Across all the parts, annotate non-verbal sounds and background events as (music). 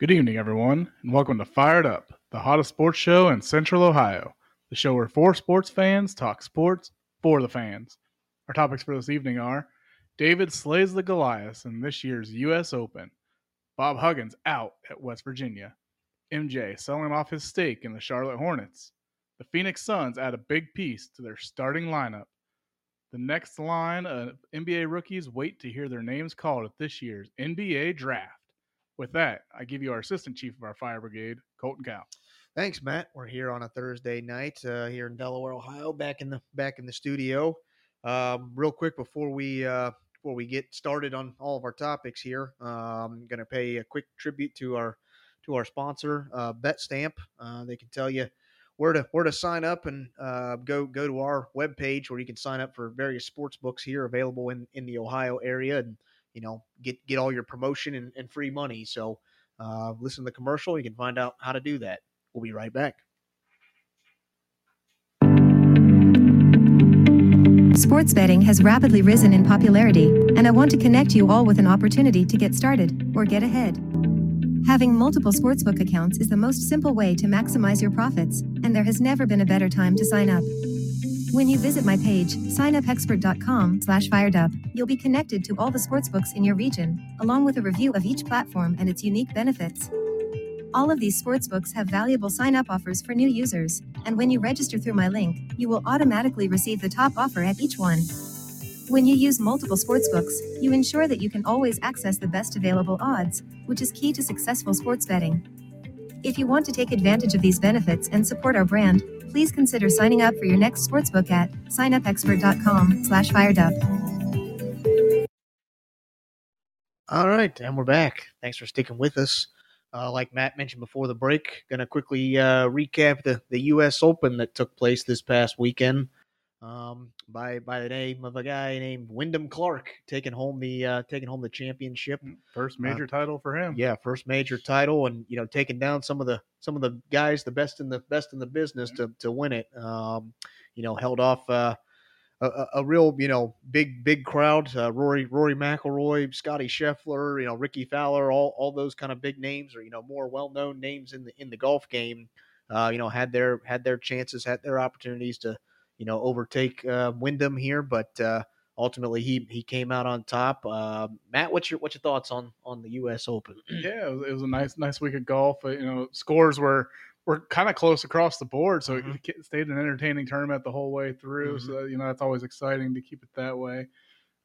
Good evening, everyone, and welcome to Fired Up, the hottest sports show in Central Ohio. The show where four sports fans talk sports for the fans. Our topics for this evening are David slays the Goliath in this year's U.S. Open, Bob Huggins out at West Virginia, MJ selling off his stake in the Charlotte Hornets, the Phoenix Suns add a big piece to their starting lineup. The next line of NBA rookies wait to hear their names called at this year's NBA draft. With that, I give you our assistant chief of our fire brigade, Colton Cow. Thanks, Matt. We're here on a Thursday night uh, here in Delaware, Ohio, back in the back in the studio. Um, real quick before we uh, before we get started on all of our topics here, I'm going to pay a quick tribute to our to our sponsor, uh, BetStamp. Uh, they can tell you where to where to sign up and uh, go go to our webpage where you can sign up for various sports books here available in in the Ohio area and you know get get all your promotion and, and free money. So uh, listen to the commercial. You can find out how to do that. We'll be right back. Sports betting has rapidly risen in popularity, and I want to connect you all with an opportunity to get started or get ahead. Having multiple sportsbook accounts is the most simple way to maximize your profits, and there has never been a better time to sign up. When you visit my page, signupexpert.com slash firedup, you'll be connected to all the sportsbooks in your region, along with a review of each platform and its unique benefits. All of these sportsbooks have valuable sign-up offers for new users, and when you register through my link, you will automatically receive the top offer at each one. When you use multiple sportsbooks, you ensure that you can always access the best available odds, which is key to successful sports betting. If you want to take advantage of these benefits and support our brand, please consider signing up for your next sportsbook at signupexpert.com slash firedup. All right, and we're back. Thanks for sticking with us. Uh, like Matt mentioned before the break, going to quickly uh, recap the, the U.S. Open that took place this past weekend um, by by the name of a guy named Wyndham Clark, taking home the uh, taking home the championship. First major title for him. Yeah, first major title, and you know taking down some of the some of the guys, the best in the best in the business to to win it. Um, you know, held off. Uh, a, a real, you know, big, big crowd. Uh, Rory, Rory McIlroy, Scotty Scheffler, you know, Rickie Fowler, all, all those kind of big names, or you know, more well-known names in the in the golf game. Uh, you know, had their had their chances, had their opportunities to, you know, overtake uh, Wyndham here, but uh, ultimately he he came out on top. Uh, Matt, what's your what's your thoughts on on the U.S. Open? yeah, it was, it was, a nice nice week of golf. You know, scores were were kind of close across the board, so mm-hmm. it stayed an entertaining tournament the whole way through. Mm-hmm. So you know that's always exciting to keep it that way.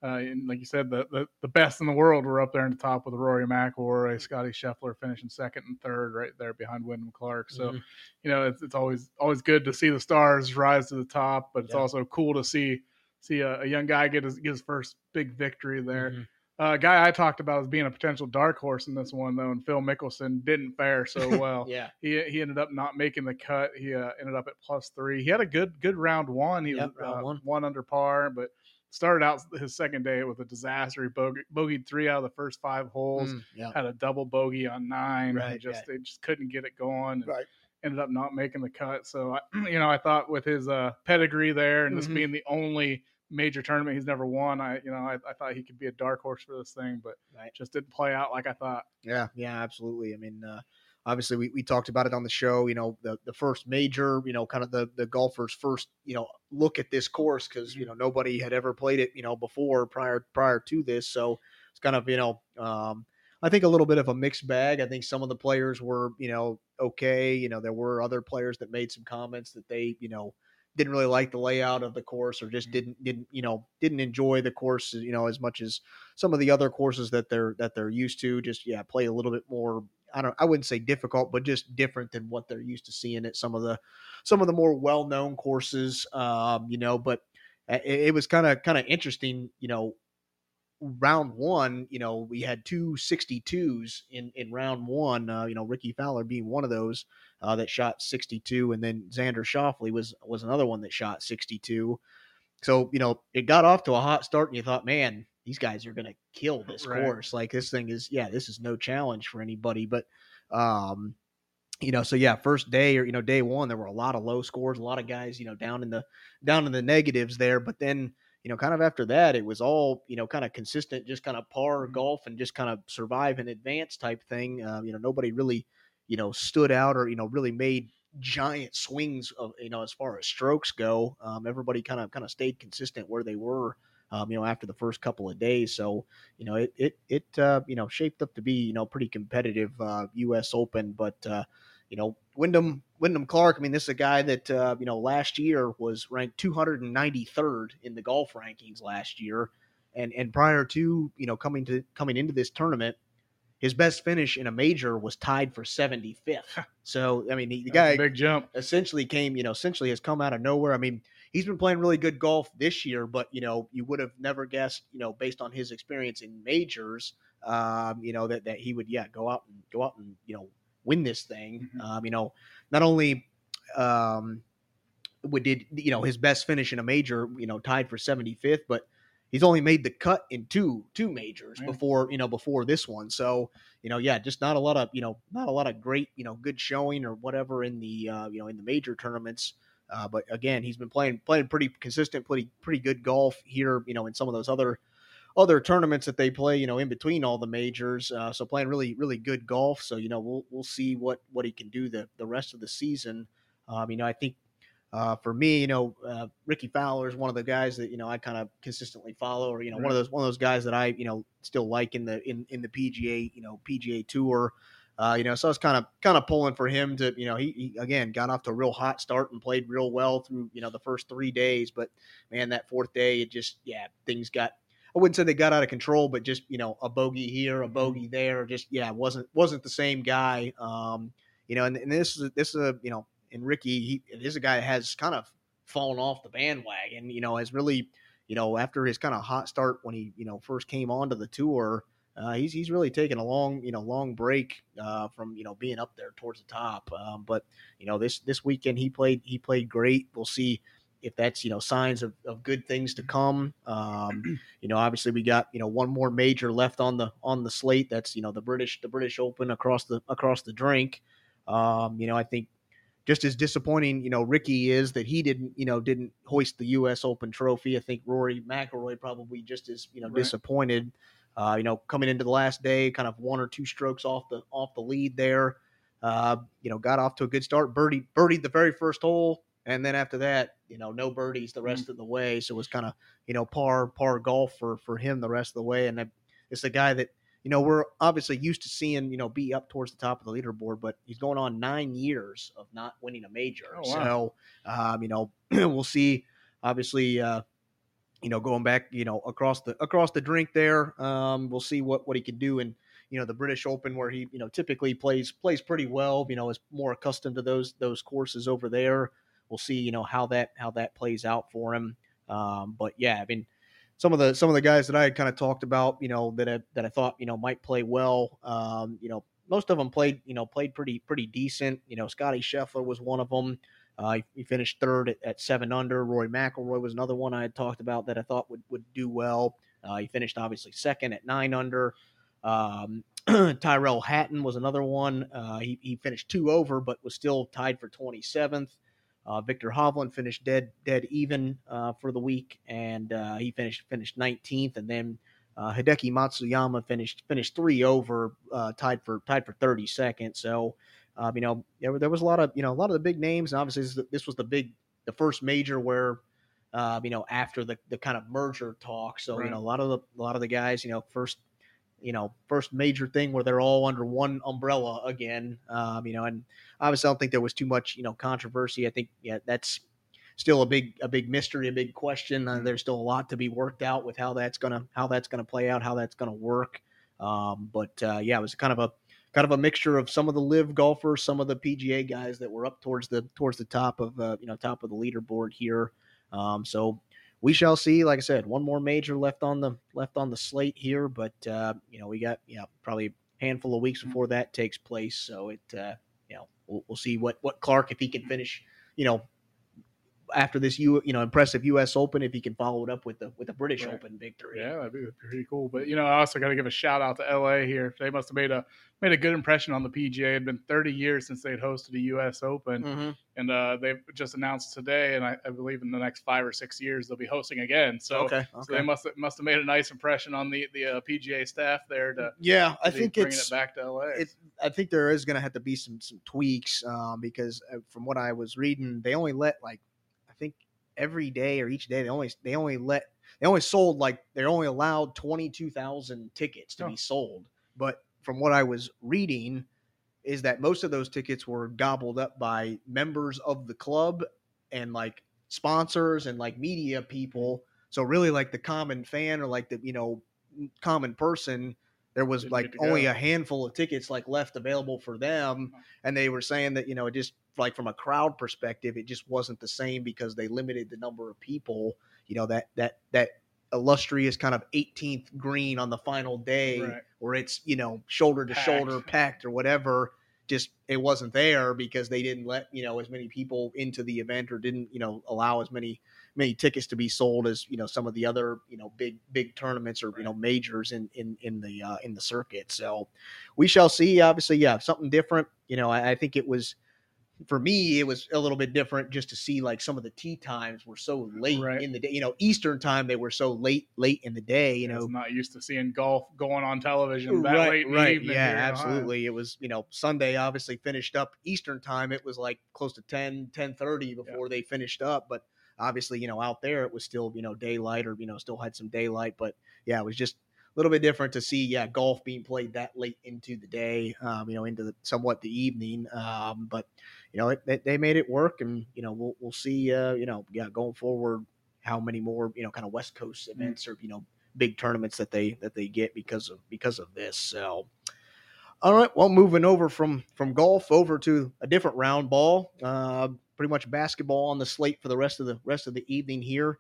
Uh, and like you said, the, the, the best in the world were up there in the top with Rory McIlroy, Scotty Scheffler finishing second and third, right there behind Wyndham Clark. So, mm-hmm. you know, it's, it's always always good to see the stars rise to the top, but it's yeah. also cool to see see a, a, young guy get his get his first big victory there. Mm-hmm. Uh, guy I talked about as being a potential dark horse in this one, though, and Phil Mickelson didn't fare so (laughs) well. yeah, he he ended up not making the cut. He uh, ended up at plus three. He had a good good round one. He yep, was uh, one. one under par, but started out his second day with a disaster. He bogey, bogeyed three out of the first five holes. Mm, yeah. Had a double bogey on nine. Right, just right. they just couldn't get it going. Right. Ended up not making the cut. So I, (clears throat) you know, I thought with his uh, pedigree there and mm-hmm. this being the only major tournament he's never won. I you know I, I thought he could be a dark horse for this thing, but right. just didn't play out like I thought. Yeah, yeah, absolutely. I mean, uh, obviously we, we talked about it on the show. You know, the the first major, you know, kind of the the golfers' first you know look at this course because you know nobody had ever played it you know before prior prior to this, so it's kind of you know. Um, I think a little bit of a mixed bag. I think some of the players were, you know, okay. You know, there were other players that made some comments that they, you know, didn't really like the layout of the course or just mm-hmm. didn't didn't you know didn't enjoy the course you know as much as some of the other courses that they're that they're used to just yeah play a little bit more I don't I wouldn't say difficult but just different than what they're used to seeing at some of the some of the more well-known courses um you know but it, it was kind of kind of interesting you know round one, you know, we had two 62s in, in round one, uh, you know, Rickie Fowler being one of those uh, that shot 62. And then Xander Schauffele was, was another one that shot 62. So, you know, it got off to a hot start and you thought, man, these guys are going to kill (laughs) this right. course. Like this thing is, yeah, this is no challenge for anybody. But, um, you know, so yeah, first day or you know day one, there were a lot of low scores, a lot of guys, you know, down in the down in the negatives there. But then you know, kind of after that, it was all you know, kind of consistent, just kind of par Mhm. golf and just kind of survive and advance type thing. Uh, you know, nobody really you know stood out or you know really made giant swings of you know as far as strokes go. Um, everybody kind of kind of stayed consistent where they were. Um, you know, after the first couple of days, so you know it it it uh, you know shaped up to be you know pretty competitive uh, U.S. Open, but uh, you know Wyndham Wyndham Clark. I mean, this is a guy that uh, you know last year was ranked 293rd in the golf rankings last year, and and prior to you know coming to coming into this tournament, his best finish in a major was tied for 75th. So I mean, the, the guy big jump. essentially came, you know, essentially has come out of nowhere. I mean, he's been playing really good golf this year, but you know, you would have never guessed, you know, based on his experience in majors, um, you know, that that he would, yeah, go out and go out and you know win this thing. Mhm. Um, you know, not only um, would did you know his best finish in a major, you know, tied for 75th, but he's only made the cut in two two majors Yeah. before you know before this one. So you know, yeah, just not a lot of you know not a lot of great you know good showing or whatever in the uh, you know in the major tournaments. Uh, but again, he's been playing playing pretty consistent, pretty pretty good golf here. You know, in some of those other other tournaments that they play, you know, in between all the majors. Uh, so playing really really good golf. So you know, we'll we'll see what what he can do the the rest of the season. Um, you know, I think uh, for me, you know, uh, Rickie Fowler is one of the guys that you know I kind of consistently follow, or you know, one of those one of those guys that I you know still like in the in in the PGA you know PGA Tour. Uh, you know, so I was kind of kind of pulling for him to you know he, he again got off to a real hot start and played real well through you know the first three days, but man, that fourth day it just yeah things got. I wouldn't say they got out of control, but just you know a bogey here, a bogey there, just yeah wasn't wasn't the same guy. Um, you know, and, and this is this is a you know and Rickie, he this is a guy that has kind of fallen off the bandwagon. You know, has really, you know, after his kind of hot start when he, you know, first came onto the tour, uh, he's he's really taken a long, you know, long break uh, from you know being up there towards the top. Um, but you know, this this weekend he played he played great. We'll see if that's you know signs of, of good things to come. Um, you know, obviously we got you know one more major left on the on the slate. That's you know the British the British Open across the across the drink. Um, you know, I think just as disappointing, you know, Rickie is that he didn't, you know, didn't hoist the U.S. Open trophy. I think Rory McIlroy probably just as, you know, Right. disappointed. Uh, you know, coming into the last day, kind of one or two strokes off the off the lead there. Uh, you know, got off to a good start. Birdie birdied the very first hole, and then after that, you know, no birdies the rest of the way. So it was kind of, you know, par par golf for for him the rest of the way. And it's a guy that you know, we're obviously used to seeing, you know, be up towards the top of the leaderboard, but he's going on nine years of not winning a major. Oh, wow. So, um, you know, (clears throat) we'll see. Obviously, uh, you know, going back, you know, across the across the drink there, um, we'll see what what he can do in, you know, the British Open where he, you know, typically plays plays pretty well. You know, is more accustomed to those those courses over there. We'll see, you know, how that how that plays out for him. Um, but yeah, I mean, some of the some of the guys that I had kind of talked about, you know, that I, that I thought you know might play well. Um, you know, most of them played you know played pretty pretty decent. You know, Scotty Scheffler was one of them. Uh, he, he finished third at, at seven under. Rory McIlroy was another one I had talked about that I thought would would do well. Uh, he finished obviously second at nine under. Um, (clears throat) Tyrrell Hatton was another one. Uh, he, he finished two over, but was still tied for 27th. Uh, Viktor Hovland finished dead dead even uh, for the week, and uh, he finished finished 19th. And then Hideki Matsuyama finished finished three over, tied for tied for 32nd. So, um, you know, there, there was a lot of you know a lot of the big names, and obviously this, this was the big the first major where. Uh, you know, after the, the kind of merger talk, so you know a lot of the a lot of the guys, you know, first you know, first major thing where they're all under one umbrella again. Um, you know, and obviously I don't think there was too much, you know, controversy. I think yeah, that's still a big a big mystery, a big question. Uh, there's still a lot to be worked out with how that's gonna how that's gonna play out, how that's gonna work. Um, but uh, yeah, it was kind of a kind of a mixture of some of the LIV golfers, some of the PGA guys that were up towards the towards the top of uh, you know top of the leaderboard here. Um, so we shall see. Like I said, one more major left on the left on the slate here, but uh, you know we got yeah probably a handful of weeks before that takes place. So it uh, you know we'll, we'll see what what Clark if he can finish you know after this you you know impressive U.S. Open if he can follow it up with the with the British Right. Open victory. Yeah, that'd be pretty cool. But you know, I also got to give a shout out to LA here. They must have made a made a good impression on the PGA. It had been 30 years since they'd hosted a U.S. Open, Mhm. and uh, they've just announced today, and I, I believe in the next five or six years they'll be hosting again. So, okay. so they must have, must have made a nice impression on the the uh, PGA staff there to. yeah, I to think bringing it's it back to LA. it, I think there is going to have to be some some tweaks um, because uh, from what I was reading, they only let like every day or each day they only they only let they only sold like they're only allowed twenty two thousand tickets to Oh. be sold. But from what I was reading, is that most of those tickets were gobbled up by members of the club and like sponsors and like media people. Mm-hmm. So really, like the common fan or like the you know common person, there was Didn't like only go. a handful of tickets like left available for them, uh-huh. and they were saying that you know it just like from a crowd perspective, it just wasn't the same because they limited the number of people. You know that that that illustrious kind of 18th green on the final day Right. where it's you know shoulder to shoulder packed or whatever just it wasn't there because they didn't let you know as many people into the event or didn't you know allow as many many tickets to be sold as you know some of the other you know big big tournaments or you know majors in in in the uh, in the circuit so we shall see obviously yeah something different you know i, I think it was for me, it was a little bit different just to see like some of the tee times were so late Right. in the day. You know, Eastern time they were so late, late in the day. You know, was not used to seeing golf going on television that right, late in the right, evening. yeah, here in Ohio. absolutely. It was you know Sunday obviously finished up Eastern time. It was like close to 10, 10.30 before they finished up, but obviously you know out there it was still you know daylight or you know still had some daylight. But yeah, it was just a little bit different to see yeah golf being played that late into the day, um, you know into the somewhat the evening. Um, but you know it, it, they made it work, and you know we'll we'll see uh, you know yeah going forward how many more you know kind of West Coast events or you know big tournaments that they that they get because of because of this. So, all right, well, moving over from from golf over to a different round ball. Uh, pretty much basketball on the slate for the rest of the rest of the evening here.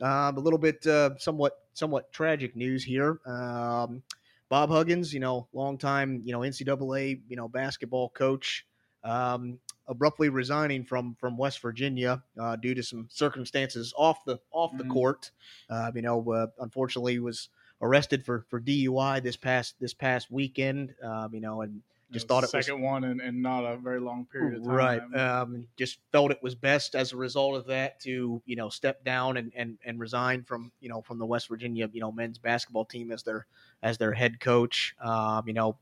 Um, a little bit uh, somewhat somewhat tragic news here. Um, Bob Huggins, you know, longtime you know NCAA you know basketball coach, um, abruptly resigning from from West Virginia uh, due to some circumstances off the off the Mhm. court. Uh, you know, uh, unfortunately was arrested for for DUI this past this past weekend. Um, you know, and just It thought it the was second one in, in not a very long period of time. right. Um, just felt it was best as a result of that to you know step down and and and resign from you know from the West Virginia you know men's basketball team as their as their head coach. Um, you know.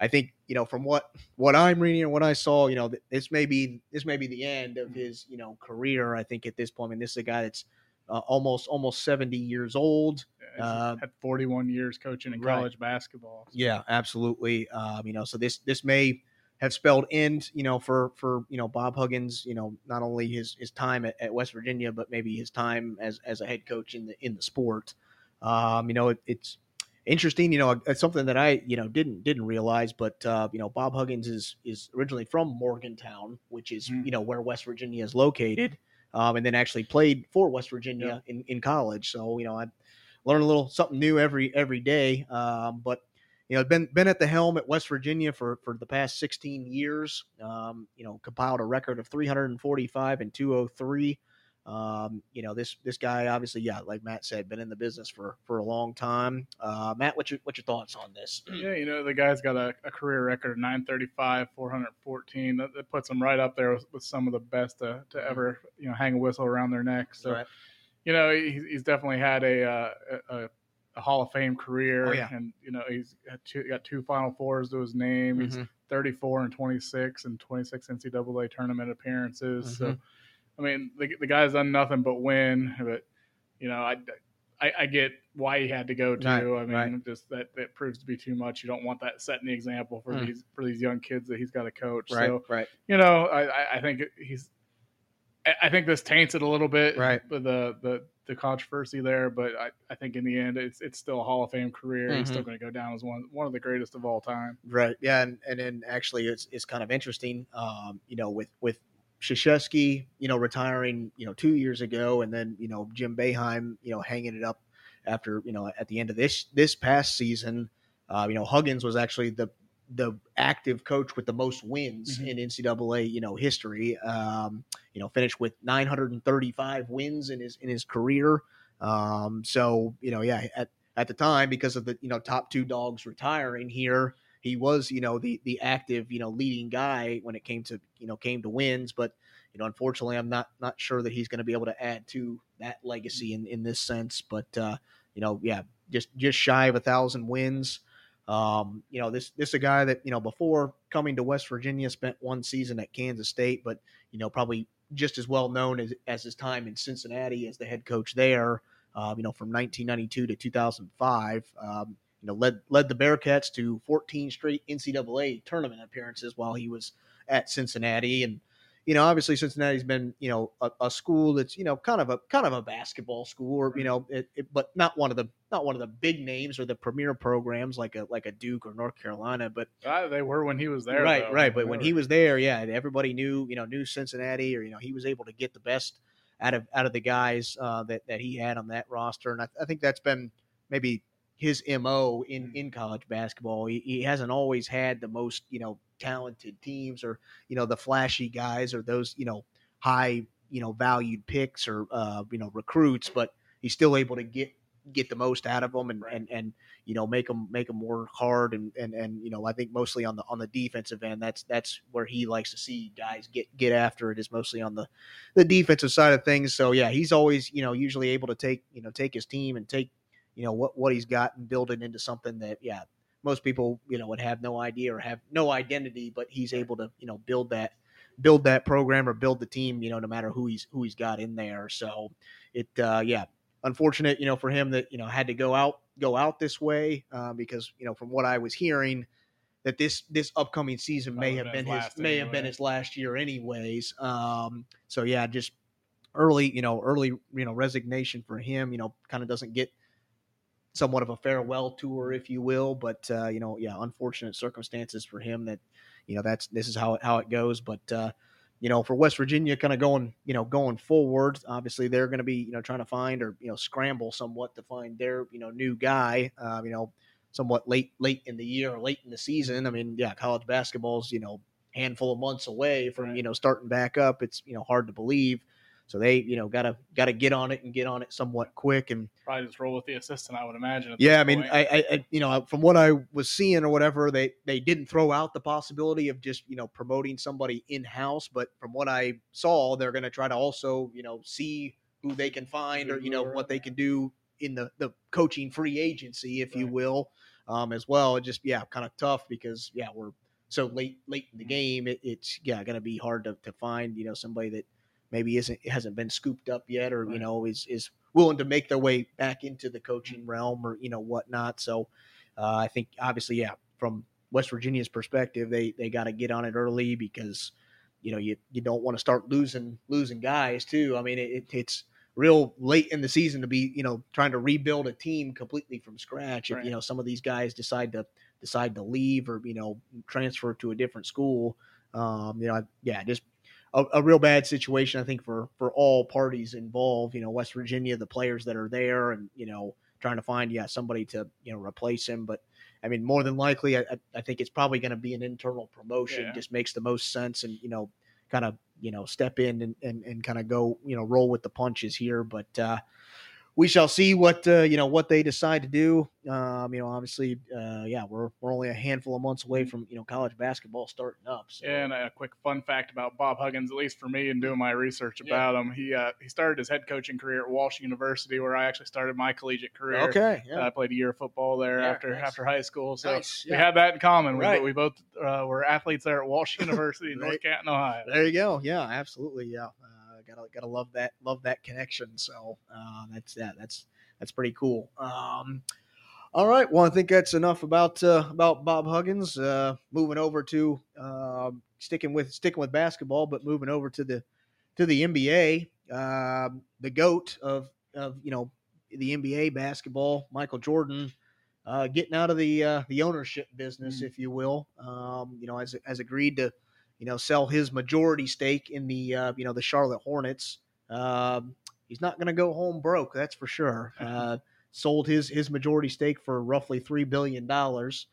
I think you know from what what I'm reading and what I saw, you know, this may be this may be the end of his you know career. I think at this point, I mean, this is a guy that's uh, almost almost 70 years old. Yeah, Uh, had 41 years coaching in right. college basketball. Yeah, absolutely. Um, you know, so this this may have spelled end, you know, for for you know Bob Huggins, you know, not only his his time at, at West Virginia, but maybe his time as as a head coach in the in the sport. Um, you know, it, it's interesting. You know, it's something that I you know didn't didn't realize, but uh, you know, Bob Huggins is is originally from Morgantown, which is Mhm. you know where West Virginia is located, um, and then actually played for West Virginia in in college. So you know, I learn a little something new every every day. Um, but you know, been been at the helm at West Virginia for for the past 16 years. Um, you know, compiled a record of 345 and 203. Um, you know, this this guy obviously, yeah, like Matt said, been in the business for for a long time. Uh, Matt, what's your what's your thoughts on this? (clears throat) Yeah, you know, the guy's got a, a career record of 935, 414. That, that puts him right up there with, with some of the best to, to ever, you know, hang a whistle around their neck. So, Right. you know, he's, he's definitely had a, uh, a, a Hall of Fame career. Oh, yeah. And, you know, he's got two, got two Final Fours to his name. He's Mhm. 34 and 26 and 26 NCAA tournament appearances. So, Mhm. I mean, the, the guy's done nothing but win. But, you know, I, I, I get why he had to go too. Right, I mean, right. just that that proves to be too much. You don't want that setting the example for Mm. these for these young kids that he's got to coach. Right, So right. you know, I, I- think he's. I- think this taints it a little bit, Right. With the the the controversy there, but I, I think in the end, it's it's still a Hall of Fame career. He's Mm-hmm. still going to go down as one one of the greatest of all time. Right. Yeah, and, and then actually it's it's kind of interesting. Um, you know, with with Krzyzewski, you know, retiring, you know, two years ago, and then you know Jim Boeheim, you know, hanging it up after you know at the end of this this past season. Uh, you know, Huggins was actually the the active coach with the most wins Mhm. in NCAA, you know, history. Um, you know, finished with 935 wins in his in his career. Um, so you know, yeah, at at the time because of the you know top two dogs retiring here, he was you know the the active you know leading guy when it came to you know came to wins, but you know unfortunately I'm not not sure that he's going to be able to add to that legacy in in this sense. But uh, you know, yeah, just just shy of a thousand wins. Um, you know, this this is a guy that you know before coming to West Virginia spent one season at Kansas State, but you know probably just as well known as, as his time in Cincinnati as the head coach there. Um, you know, from 1992 to 2005, um, you know led led the Bearcats to 14 straight NCAA tournament appearances while he was at Cincinnati, and you know obviously Cincinnati's been you know a, a school that's you know kind of a kind of a basketball school, or you know, it, it, but not one of the not one of the big names or the premier programs like a like a Duke or North Carolina, but Uh, they were when he was there. right, though. right. But when he was there, yeah, everybody knew, you know, knew Cincinnati, or you know, he was able to get the best out of out of the guys uh, that that he had on that roster, and I, I think that's been maybe his mo in in college basketball. He, he hasn't always had the most, you know, talented teams or you know the flashy guys or those you know high you know valued picks or uh, you know recruits, but he's still able to get get the most out of them and Right. and and you know make them make them work hard and and and you know I think mostly on the on the defensive end that's that's where he likes to see guys get get after it is mostly on the the defensive side of things so yeah he's always you know usually able to take you know take his team and take you know what what he's got and build it into something that yeah most people you know would have no idea or have no identity but he's able to you know build that build that program or build the team you know no matter who he's who he's got in there so it uh yeah unfortunate, you know, for him that you know had to go out go out this way uh, because you know from what I was hearing that this this upcoming season may have been his may have been his last year anyways. Um, so yeah, just early you know early you know resignation for him. You know, kind of doesn't get somewhat of a farewell tour, if you will. But uh, you know, yeah, unfortunate circumstances for him that you know that's this is how it, how it goes. But uh, you know, for West Virginia, kind of going you know going forward, obviously they're going to be you know trying to find or you know scramble somewhat to find their you know new guy. Um, you know, somewhat late late in the year or late in the season. I mean, yeah, college basketball's you know handful of months away from Right. you know starting back up. It's you know hard to believe. So they, you know, gotta gotta get on it and get on it somewhat quick. And probably just roll with the assistant. I would imagine. yeah, I mean. I, I, you know, from what I was seeing or whatever, they they didn't throw out the possibility of just you know promoting somebody in house. But from what I saw, they're going to try to also you know see who they can find or you know what they can do in the the coaching free agency, if you will, um, as well. It just yeah, kind of tough because yeah, we're so late late in the game. It, it's yeah going to be hard to, to find you know somebody that maybe isn't hasn't been scooped up yet or you know is is willing to make their way back into the coaching realm or you know whatnot. So uh, I think obviously yeah, from West Virginia's perspective, they they got to get on it early because you know you you don't want to start losing losing guys too. I mean it, it's real late in the season to be you know trying to rebuild a team completely from scratch. If Right. you know some of these guys decide to decide to leave or you know transfer to a different school, um, you know yeah just a, a real bad situation, I think, for for all parties involved. You know, West Virginia, the players that are there, and you know, trying to find yeah somebody to you know replace him. But I mean, more than likely, I, I- think it's probably going to be an internal promotion. Yeah. Just makes the most sense, and you know, kind of you know step in and and, and kind of go you know roll with the punches here. But uh, we shall see what uh, you know what they decide to do. Um, you know, obviously, uh, yeah, we're we're only a handful of months away from you know college basketball starting up. So. Yeah, and a quick fun fact about Bob Huggins, at least for me, and doing my research Yeah. about him, he uh, he started his head coaching career at Walsh University, where I actually started my collegiate career. Okay. Uh, Yeah. I played a year of football there Yeah, after nice. after high school, so Nice, we yeah. had that in common. We, Right. we both uh, were athletes there at Walsh (laughs) University in North Canton, Ohio. There you go. Yeah, absolutely. Yeah, uh, gotta gotta love that love that connection. So uh, that's yeah, that's that's pretty cool. Um, all right. Well, I think that's enough about uh, about Bob Huggins. Uh, moving over to um sticking with sticking with basketball, but moving over to the to the NBA. Um, the goat of of you know the NBA basketball, Michael Jordan. Uh, getting out of the uh, the ownership business, Mm. if you will, um, you know, as as agreed to you know, sell his majority stake in the uh, you know the Charlotte Hornets. Um, he's not going to go home broke, that's for sure. (laughs) Uh, sold his his majority stake for roughly three billion dollars.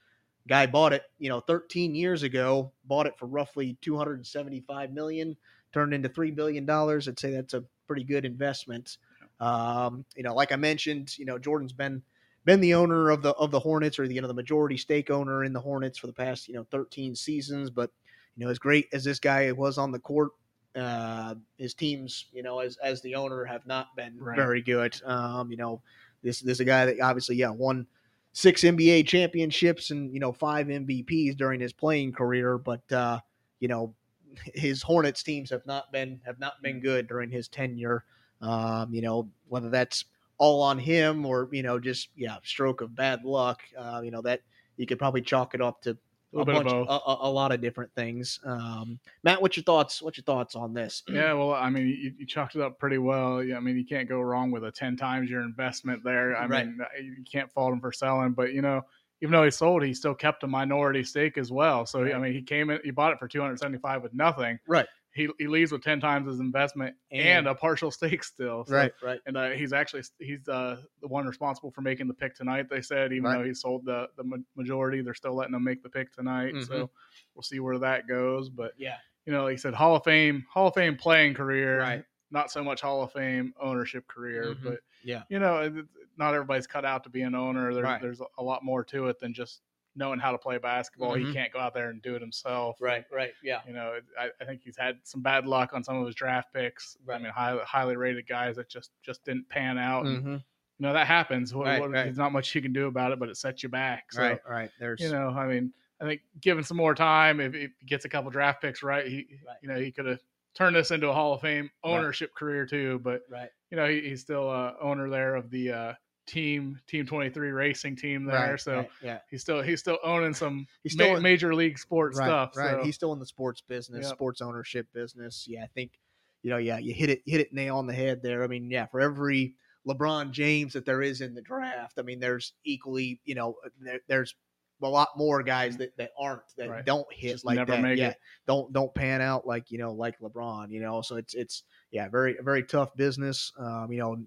guy bought it, you know, 13 years ago, bought it for roughly 275 million, turned into three billion dollars. I'd say that's a pretty good investment. Um, you know, like I mentioned, you know, Jordan's been been the owner of the of the Hornets or the you know the majority stake owner in the Hornets for the past you know 13 seasons. But you know, as great as this guy was on the court, uh, his teams, you know, as as the owner, have not been Right. very good. Um, you know, this this is a guy that obviously yeah won six NBA championships and you know five MVPs during his playing career, but uh, you know (laughs) his Hornets teams have not been have not been good during his tenure. Um, you know whether that's all on him or you know just yeah stroke of bad luck. Uh, you know that you could probably chalk it up to A a, of bunch, a, a, lot of different things. Um, Matt, what's your thoughts? What's your thoughts on this? Yeah, well, I mean, you, you chalked it up pretty well. Yeah, I mean, you can't go wrong with a ten times your investment there. I Right. mean, uh, you can't fault him for selling, but you know, even though he sold, he still kept a minority stake as well. So I mean, he came in, he bought it for two hundred seventy five with nothing. Right. He he leaves with ten times his investment and, And- a partial stake still. So- Right, right. And uh, he's actually he's uh, the one responsible for making the pick tonight. They said, even Right. though he sold the the majority, they're still letting him make the pick tonight. Mhm. So we'll see where that goes. But Yeah, you know, like you said, Hall of Fame, Hall of Fame playing career, Right. Not so much Hall of Fame ownership career, Mhm. but yeah, you know, it- it- not everybody's cut out to be an owner. There, Right. There's a lot more to it than just knowing how to play basketball. Mhm. He can't go out there and do it himself. right, right. Yeah, You know, I, I think he's had some bad luck on some of his draft picks. Right. I mean, highly, highly rated guys that just just didn't pan out. And, Mhm. you know, that happens. What, Right, what- right. There's not much you can do about it, but it sets you back. So, right, right. There's you know, I mean, I think given some more time, if, if he gets a couple draft picks right, he, Right. you know, he could have turned this into a Hall of Fame ownership career too. But right, you know, he, he's still uh, owner there of the uh, team Team Twenty Three racing team there. right, so right, yeah. he's still he's still owning some (laughs) He's ma- still in- major league sports right, stuff. Right. So, He's still in the sports business, Yep. sports ownership business. Yeah, I think you know, yeah, you hit it hit it nail on the head there. I mean, yeah, for every LeBron James that there is in the draft, I mean, there's equally, you know, there, there's a lot more guys that, that aren't that don't hit Just like never that. make yeah, it. don't don't pan out like you know like LeBron. You know, so it's it's yeah, very very tough business. Um, you know,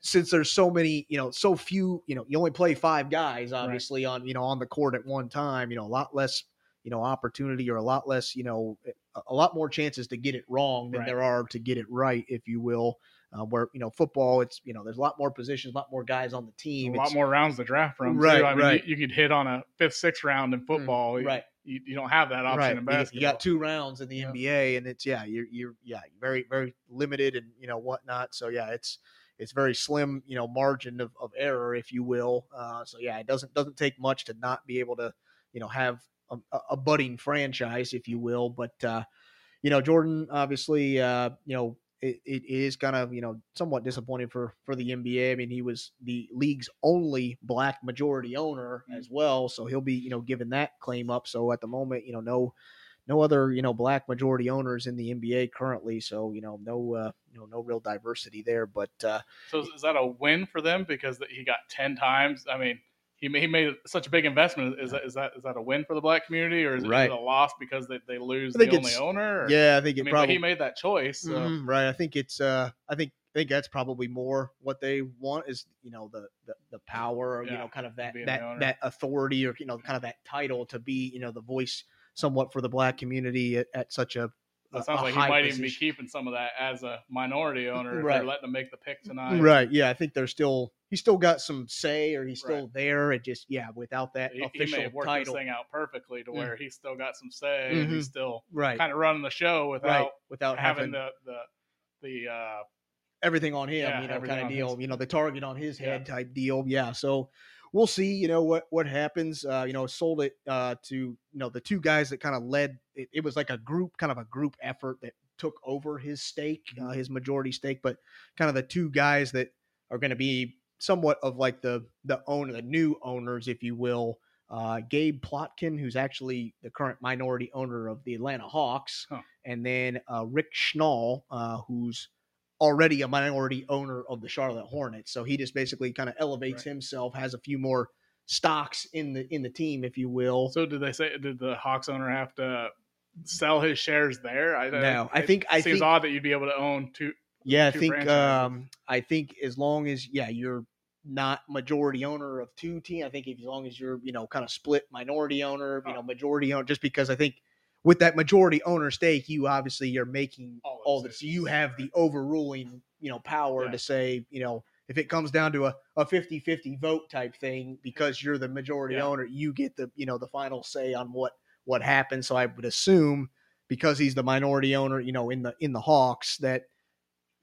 since there's so many, you know, so few, you know, you only play five guys, obviously on you know on the court at one time. You know, a lot less, you know, opportunity or a lot less, you know, a, lot more chances to get it wrong than Right. there are to get it right, if you will. Uh, where you know football, it's you know there's a lot more positions, a lot more guys on the team. a lot It's- more rounds to draft from. Right, too. I mean, right. You, you could hit on a fifth, sixth round in football. You- right. You, you don't have that option right. in basketball. You got two rounds in the Yeah. NBA, and it's yeah, you're you're yeah very very limited and you know whatnot. So yeah, it's it's very slim you know margin of, of error, if you will. Uh, so yeah, it doesn't doesn't take much to not be able to you know have a, a- budding franchise, if you will. But uh, you know Jordan obviously uh, you know. It, it is kind of you know somewhat disappointing for for the NBA. I mean, he was the league's only black majority owner Mm. as well, so he'll be you know given that claim up. So at the moment, you know, no no other you know black majority owners in the NBA currently. So you know no uh, you know no real diversity there. But uh, So is, is that a win for them because that he got ten times? I mean, he ma- he made such a big investment. Is that is that is that a win for the black community, or is, it- is Right. it a loss because they, they lose the only owner? Or, yeah, I think I it mean, probably he made that choice. So Mhm, right. I think it's uh, I think I think that's probably more what they want is you know the the, the power or you know kind of that that that authority or you know kind of that title to be you know the voice somewhat for the black community at, at such a it sounds like he might even be keeping some of that as a minority (laughs) owner. If Right. They're letting him make the pick tonight. Right. Yeah. I think they're still he's still got some say or he's still Right. there. It just yeah, without that He, he may have worked title. this thing out perfectly to Mm. where he's still got some say and Mhm. he's still Right. kind of running the show without right. Without having having, the the the uh, everything on him, Yeah, you know, kind of deal. his- You know, the target on his Yeah. head type deal. Yeah. So we'll see. You know what what happens. Uh, you know, sold it uh, to you know the two guys that kind of led. It, it was like a group, kind of a group effort that took over his stake, uh, Mm-hmm. his majority stake. But kind of the two guys that are going to be somewhat of like the the owner, the new owners, if you will. Uh, Gabe Plotkin, who's actually the current minority owner of the Atlanta Hawks, Huh. and then uh, Rick Schnall, uh, who's already a minority owner of the Charlotte Hornets. So he just basically kind of elevates Right. himself, has a few more stocks in the in the team, if you will. So did they say did the Hawks owner have to sell his shares there? I No, I think- I seems think- odd that you'd be able to own two. yeah, I think um, I think as long as yeah you're not majority owner of two teams. I think if, as long as you're, you know, kind of split minority owner, you know, majority owner, just because I think with that majority owner stake, you obviously you're making All all this. So you have the overruling, you know, power Yeah. to say, you know, if it comes down to a, a 50-50 vote type thing, because you're the majority Yeah. owner, you get the, you know, the final say on what what happens. So I would assume because he's the minority owner, you know, in the in the Hawks that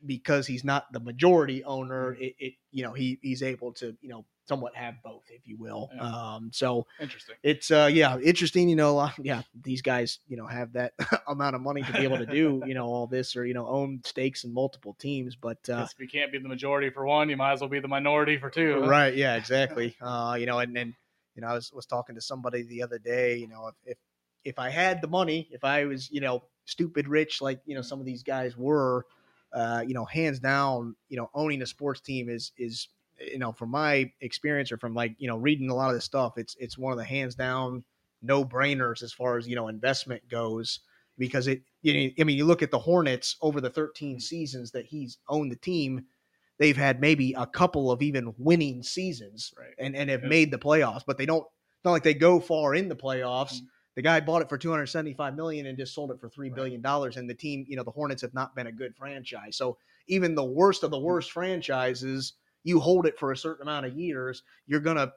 because he's not the majority owner, Mm-hmm. it, it you know he he's able to you know somewhat have both, if you will. Yeah. Um, so Interesting. it's uh yeah interesting. You know, uh, yeah, these guys you know have that amount of money to be able to do you know all this or you know own stakes in multiple teams, but uh, if you can't be the majority for one, you might as well be the minority for two. Right. Yeah. Exactly. Uh, you know, and then you know, I was was talking to somebody the other day. You know, if if if I had the money, if I was you know stupid rich like you know some of these guys were, uh, you know, hands down, you know, owning a sports team is is you know from my experience or from like you know reading a lot of this stuff, it's it's one of the hands down no brainers as far as you know investment goes because it you know, I mean you look at the Hornets over the 13 seasons that he's owned the team they've had maybe a couple of even winning seasons Right. and, and have Yeah. made the playoffs, but they don't it's not like they go far in the playoffs. Mhm. The guy bought it for 275 million and just sold it for three Right. billion dollars. And the team, you know, the Hornets have not been a good franchise. So even the worst of the worst franchises, you hold it for a certain amount of years, you're gonna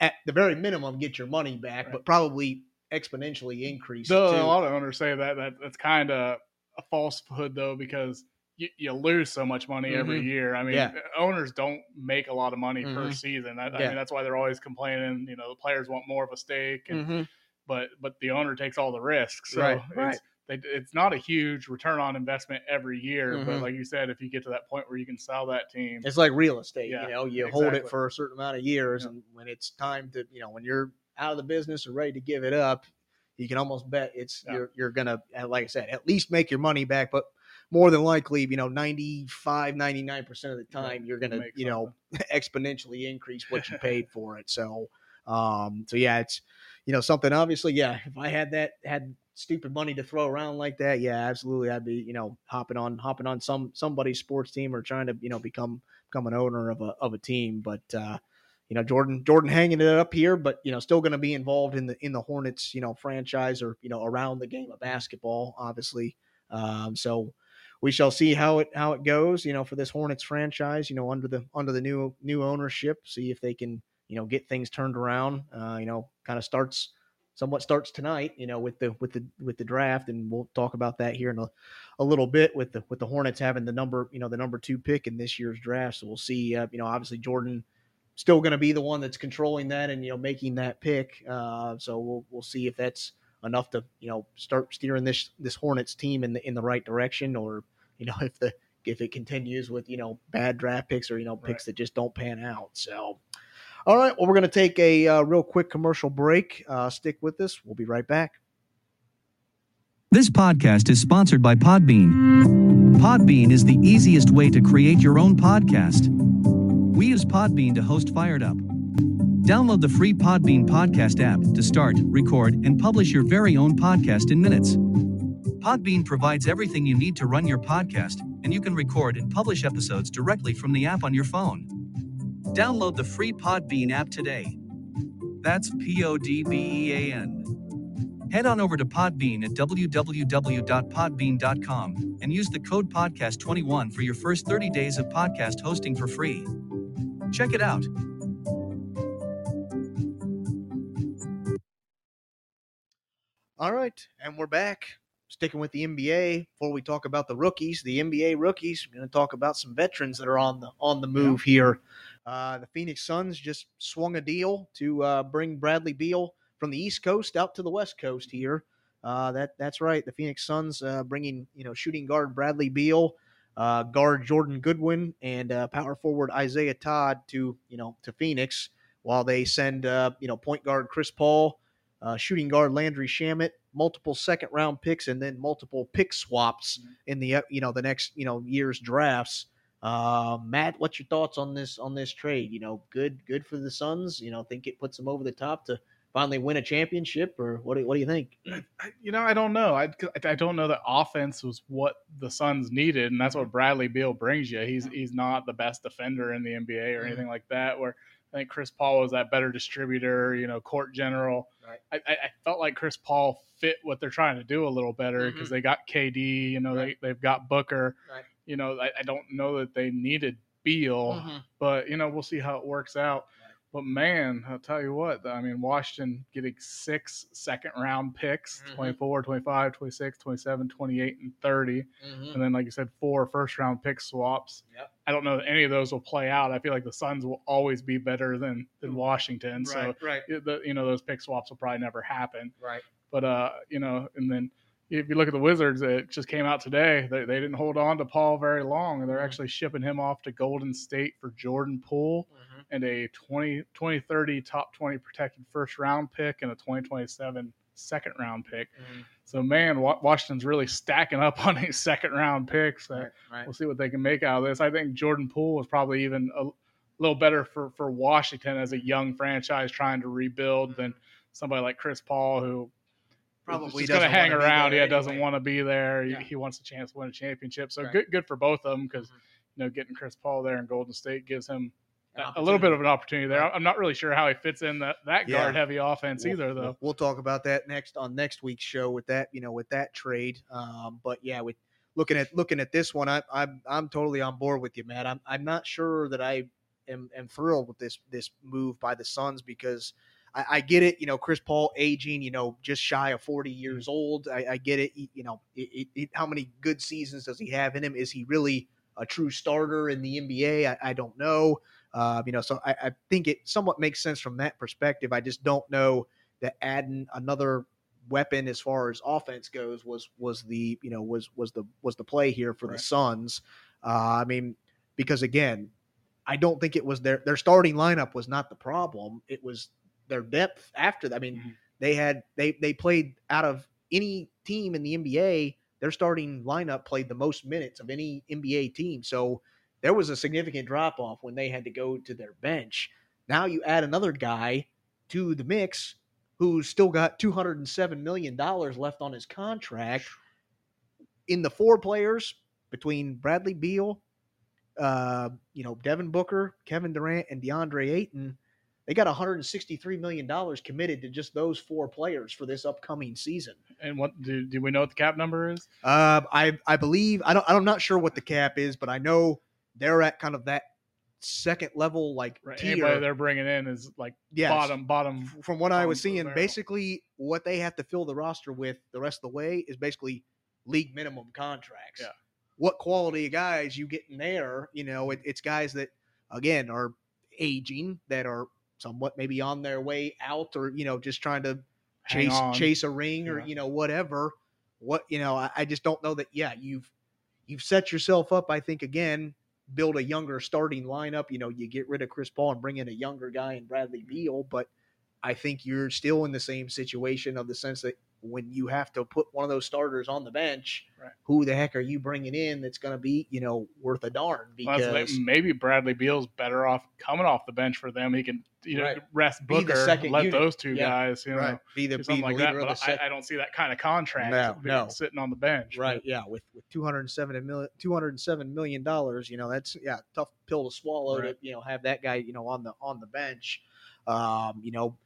at the very minimum get your money back, Right. but probably exponentially increase. it, Though too. a lot of owners say that that that's kind of a falsehood though because you, you lose so much money every Mhm. year. I mean, Yeah. owners don't make a lot of money per Mhm. season. I, I mean, that's why they're always complaining. You know, the players want more of a stake, and, Mhm. but but the owner takes all the risks. So Right, it's, right. It's not a huge return on investment every year, Mhm. but like you said, if you get to that point where you can sell that team, It's like real estate. Yeah, you know, you hold it for a certain amount of years, Yeah. and when it's time to, you know, when you're out of the business or ready to give it up, you can almost bet it's Yeah. you're you're gonna, uh, like I said, at least make your money back, but more than likely, you know, 95, 99 percent of the time, you're gonna, you know, (laughs) exponentially increase what you paid (laughs) for it. So, um, so yeah, it's you know something. Obviously, yeah, if I had that had stupid money to throw around like that, yeah, absolutely, I'd be you know hopping on hopping on some somebody's sports team or trying to you know become become an owner of a of a team. But uh, you know, Jordan Jordan hanging it up here, but you know, still going to be involved in the in the Hornets you know franchise or you know around the game of basketball, obviously. Um, so we shall see how it how it goes. You know, for this Hornets franchise, you know, under the under the new new ownership, see if they can you know get things turned around. Uh, you know, kind of starts somewhat starts tonight. You know, with the with the with the draft, and we'll talk about that here in a, a little bit with the with the Hornets having the number you know the number two pick in this year's draft. So we'll see. Uh, you know, obviously Jordan still going to be the one that's controlling that and you know making that pick. Uh, so we'll we'll see if that's enough to you know start steering this this Hornets team in the in the right direction, or you know (laughs) if the if it continues with you know bad draft picks or you know picks that just don't pan out. So. All right, well, we're going to take a uh, real quick commercial break. Uh, stick with us. We'll be right back. This podcast is sponsored by Podbean. Podbean is the easiest way to create your own podcast. We use Podbean to host Fired Up. Download the free Podbean podcast app to start, record, and publish your very own podcast in minutes. Podbean provides everything you need to run your podcast, and you can record and publish episodes directly from the app on your phone. Download the free Podbean app today. That's P O D B E A N. Head on over to Podbean at www.podbean.com and use the code podcast21 for your first 30 days of podcast hosting for free. Check it out. All right, and we're back. Sticking with the NBA. Before we talk about the rookies, the NBA rookies, we're going to talk about some veterans that are on the on the move here. Uh, the Phoenix Suns just swung a deal to uh, bring Bradley Beal from the East Coast out to the West Coast here. Uh, that that's right. The Phoenix Suns uh, bringing you know shooting guard Bradley Beal, uh, guard Jordan Goodwin, and uh, power forward Isaiah Todd to you know to Phoenix, while they send uh, you know point guard Chris Paul, uh, shooting guard Landry Shamet, multiple second round picks, and then multiple pick swaps in the you know the next you know year's drafts. Uh, Matt, what's your thoughts on this on this trade? You know, good good for the Suns. You know, think it puts them over the top to finally win a championship, or what do, what do you think? You know, I don't know. I, I don't know that offense was what the Suns needed, and that's what Bradley Beal brings you. He's he's not the best defender in the NBA or anything like that. Where I think Chris Paul was that better distributor, you know, court general. Right. I, I felt like Chris Paul fit what they're trying to do a little better because Mhm. they got KD. You know, Right. they they've got Booker. Right. You know, I, I don't know that they needed Beal, Mhm. but you know, we'll see how it works out. But man, I'll tell you what, I mean, Washington getting six second round picks Mhm. 24, 25, 26, 27, 28, and 30. Mhm. And then, like you said, four first round pick swaps. Yep. I don't know that any of those will play out. I feel like the Suns will always be better than, than Washington. So, Right, right, the, you know, those pick swaps will probably never happen. right. But, uh, you know, and then if you look at the Wizards, it just came out today. They, they didn't hold on to Paul very long. They're Mhm. actually shipping him off to Golden State for Jordan Poole Mhm. and a 20, 2030 top 20 protected first round pick and a 2027 second round pick. Mhm. So, man, Washington's really stacking up (laughs) on these second round picks. Right, right. We'll see what they can make out of this. I think Jordan Poole was probably even a little better for, for Washington as a young franchise trying to rebuild than somebody like Chris Paul, who Probably just going to hang around. there Yeah, doesn't want to be there. He- Yeah. He, wants a chance to win a championship. So Right. good, good for both of them because Mhm. you know getting Chris Paul there in Golden State gives him a little bit of an opportunity there. I'm not really sure how he fits in that that Yeah. guard heavy offense We'll- either, though. We'll, talk about that next on next week's show with that, you know, with that trade. Um, but yeah, with looking at looking at this one, I, I'm I'm totally on board with you, Matt. I'm I'm not sure that I am, am thrilled with this this move by the Suns because I, I get it, you know, Chris Paul aging, you know, just shy of 40 years old. I, I get it, you know, it, it, how many good seasons does he have in him? Is he really a true starter in the NBA? I, I don't know. Uh, you know, so I, I think it somewhat makes sense from that perspective. I just don't know that adding another weapon as far as offense goes was was the you know was was the was the play here for the Right. Suns. Uh, I mean, because again, I don't think it was their their starting lineup was not the problem. It was their depth after that. I mean, Mhm. they had they they played out of any team in the NBA. Their starting lineup played the most minutes of any NBA team. So there was a significant drop off when they had to go to their bench. Now you add another guy to the mix who's still got $207 million left on his contract. In the four players between Bradley Beal, uh, you know, Devin Booker, Kevin Durant, and DeAndre Ayton, they got $163 million committed to just those four players for this upcoming season. And what do, do we know what the cap number is? Uh, I I believe I don't I'm not sure what the cap is, but I know they're at kind of that second level like Right. tier. Anybody they're bringing in is like Yes. bottom, bottom. From what I was bottom of the seeing, basically what they have to fill the roster with the rest of the way is basically league minimum contracts. Yeah. What quality of guys you get in there? You know, it, it's guys that again are aging, that are somewhat maybe on their way out, or you know, just trying to Hang chase on. chase a ring or Yeah. you know whatever. What you know, I, I just don't know that. Yeah, you've you've set yourself up. I think again, build a younger starting lineup. You know, you get rid of Chris Paul and bring in a younger guy in Bradley Beal, but I think you're still in the same situation of the sense that when you have to put one of those starters on the bench, Right. who the heck are you bringing in that's going to be you know worth a darn? Well, Because like- maybe Bradley Beal's better off coming off the bench for them. He can you know Right. rest Be the Booker, second let unit. those two Yeah. guys, you know, be the, be something like leader that. But. I, I don't see that kind of contract No, no. sitting on the bench. Right. Yeah. With with two hundred and seven million, two hundred and seven million dollars, you know, that's yeah, tough pill to swallow Right. to you know have that guy you know on the on the bench. Um, you know,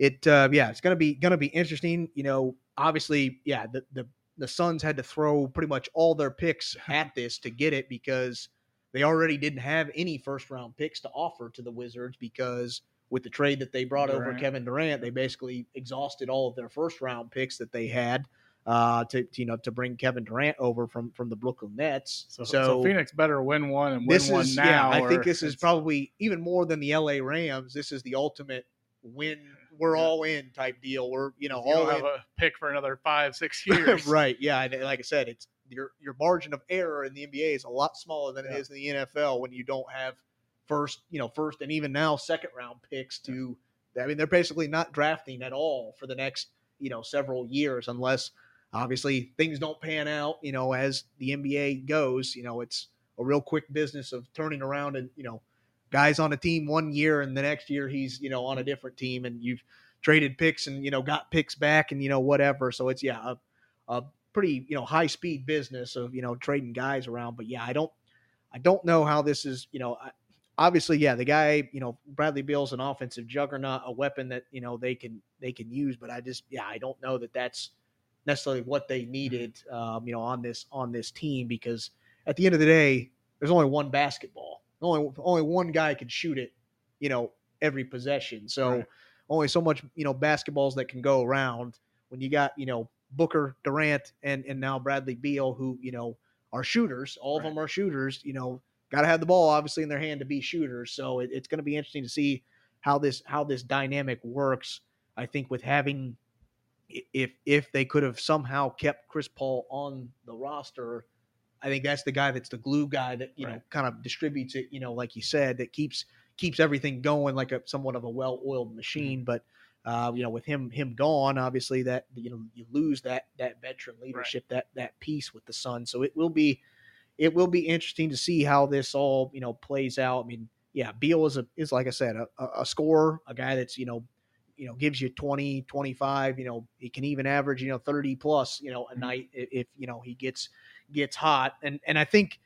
it uh, yeah, it's gonna be gonna be interesting. You know, obviously, yeah, the the the Suns had to throw pretty much all their picks (laughs) at this to get it because they already didn't have any first round picks to offer to the Wizards because with the trade that they brought over Kevin Durant, they basically exhausted all of their first round picks that they had uh, to, to, you know to bring Kevin Durant over from from the Brooklyn Nets. So, so, Phoenix better win one and win this one is now. yeah, I think this is probably even more than the LA Rams. This is the ultimate win. We're Yeah. all in type deal. We're you know you all don't in. have a pick for another five, six (laughs) years. right. Yeah. And like I said, it's your your margin of error in the NBA is a lot smaller than it Yeah. is in the NFL when you don't have first, you know, first and even now second round picks to. I mean, they're basically not drafting at all for the next, you know, several years unless obviously things don't pan out. You know, as the NBA goes, you know, it's a real quick business of turning around and you know, guys on a team one year and the next year he's you know on a different team and you've traded picks and you know got picks back and you know whatever. So it's yeah, a, a pretty you know high speed business of you know trading guys around. But yeah, I don't I don't know how this is you know. Obviously, yeah, the guy, you know, Bradley Beal's an offensive juggernaut, a weapon that you know they can they can use. But I just, yeah, I don't know that that's necessarily what they needed, um, you know, on this on this team because at the end of the day, there's only one basketball. Only only one guy can shoot it, you know, every possession. So Right. only so much, you know, basketballs that can go around. When you got, you know, Booker, Durant, and and now Bradley Beal, who you know are shooters. All of them are shooters. You know, got to have the ball obviously in their hand to be shooters. So it, it's going to be interesting to see how this how this dynamic works. I think with having if if they could have somehow kept Chris Paul on the roster, I think that's the guy that's the glue guy that you know kind of distributes it. You know, like you said, that keeps keeps everything going like a somewhat of a well oiled machine. But uh, you know, with him him gone, obviously that you know you lose that that veteran leadership, that that piece with the Sun. So it will be it will be interesting to see how this all you know plays out. I mean, yeah, Beal is a is like I said a, a, scorer, a guy that's you know you know gives you 20 25 you know he can even average you know 30 plus you know a Mhm. night if, if you know he gets gets hot. And and i think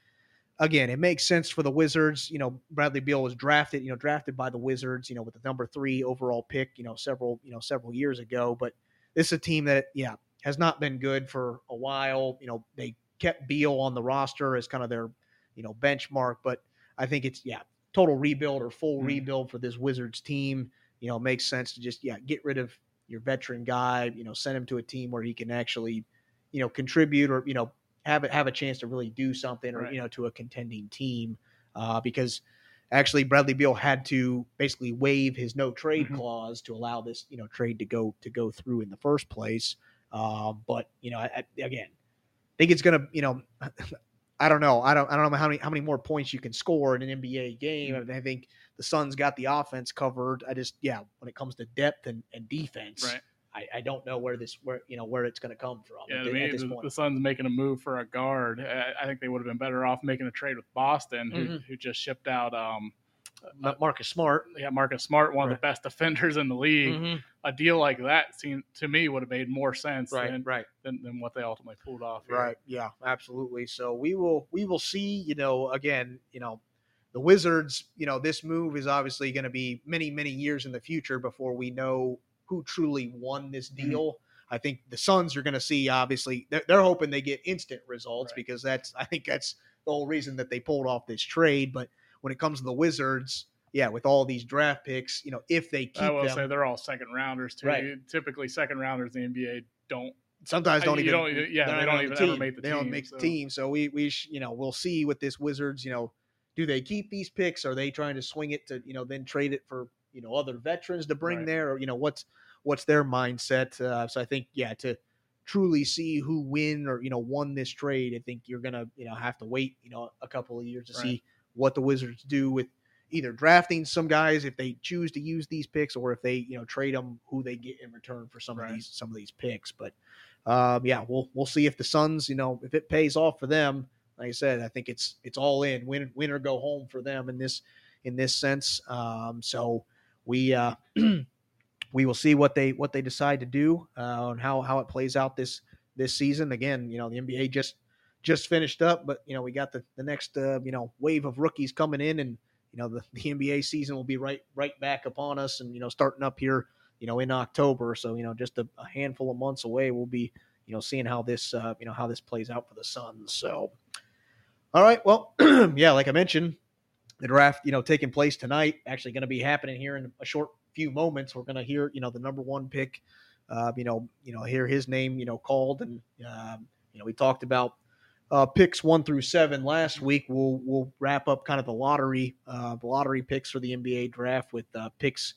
again it makes sense for the wizards. You know bradley beal was drafted you know drafted by the wizards you know with the number three overall pick you know several you know several years ago. But this is a team that yeah has not been good for a while. You know they kept beal on the roster as kind of their you know benchmark. But i think it's yeah total rebuild or full Mhm. rebuild for this wizards team. You know, makes sense to just yeah get rid of your veteran guy. You know, send him to a team where he can actually, you know, contribute or you know have it have a chance to really do something or Right. you know to a contending team. Uh, because actually Bradley Beal had to basically waive his no trade Mhm. clause to allow this you know trade to go to go through in the first place. Um, but you know, I, I- again, I think it's gonna you know. (laughs) I don't know. I don't. I don't know how many how many more points you can score in an NBA game. I think the Suns got the offense covered. I just yeah, when it comes to depth and, and defense, Right. I, I don't know where this where you know where it's going to come from Yeah, at, thi- at this the, point. the Suns making a move for a guard. I, I think they would have been better off making a trade with Boston, who, Mhm. who just shipped out. Um, Ma- Marcus Smart. yeah, Marcus Smart, one of the best defenders in the league. A deal like that seemed to me would have made more sense Right, than, right, than, than what they ultimately pulled off. here. right. Yeah, absolutely. So we will we will see. You know, again, you know, the Wizards. You know, this move is obviously going to be many many years in the future before we know who truly won this Mhm. deal. I think the Suns are going to see. Obviously, they're, they're hoping they get instant results Right. because that's. I think that's the whole reason that they pulled off this trade. But when it comes to the Wizards, yeah, with all these draft picks, you know, if they keep I will them, say they're all second rounders too. Right. Typically, second rounders in the NBA don't. sometimes don't you even don't- yeah, they don't even the ever make the they don't team, make the so. team so we we sh- you know we'll see with this wizards you know do they keep these picks are they trying to swing it to you know then trade it for you know other veterans to bring Right. there or you know what's what's their mindset uh, so i think yeah to truly see who win or you know won this trade i think you're gonna you know have to wait you know a couple of years to Right. see what the wizards do with either drafting some guys if they choose to use these picks or if they you know trade them who they get in return for some Right. of these some of these picks but um, yeah we'll we'll see if the suns you know if it pays off for them like i said i think it's it's all in win win or go home for them in this in this sense um, so we uh (clears throat) we will see what they what they decide to do uh, and how how it plays out this this season. Again you know the nba just just finished up but you know we got the the next uh, you know wave of rookies coming in and you know the, (laughs) the nba season will be right right back upon us and you know starting up here you know in october. So you know just a, a handful of months away we'll be you know seeing how this uh, you know how this plays out for the suns. So all right well (clears throat) yeah like i mentioned the draft you know taking place tonight actually going to be happening here in a short few moments we're going to hear you know the number one pick uh, you know you know hear his name you know called and um, you know we talked about uh, picks one through seven last week. We'll we'll wrap up kind of the lottery uh, the lottery picks for the NBA draft with uh, picks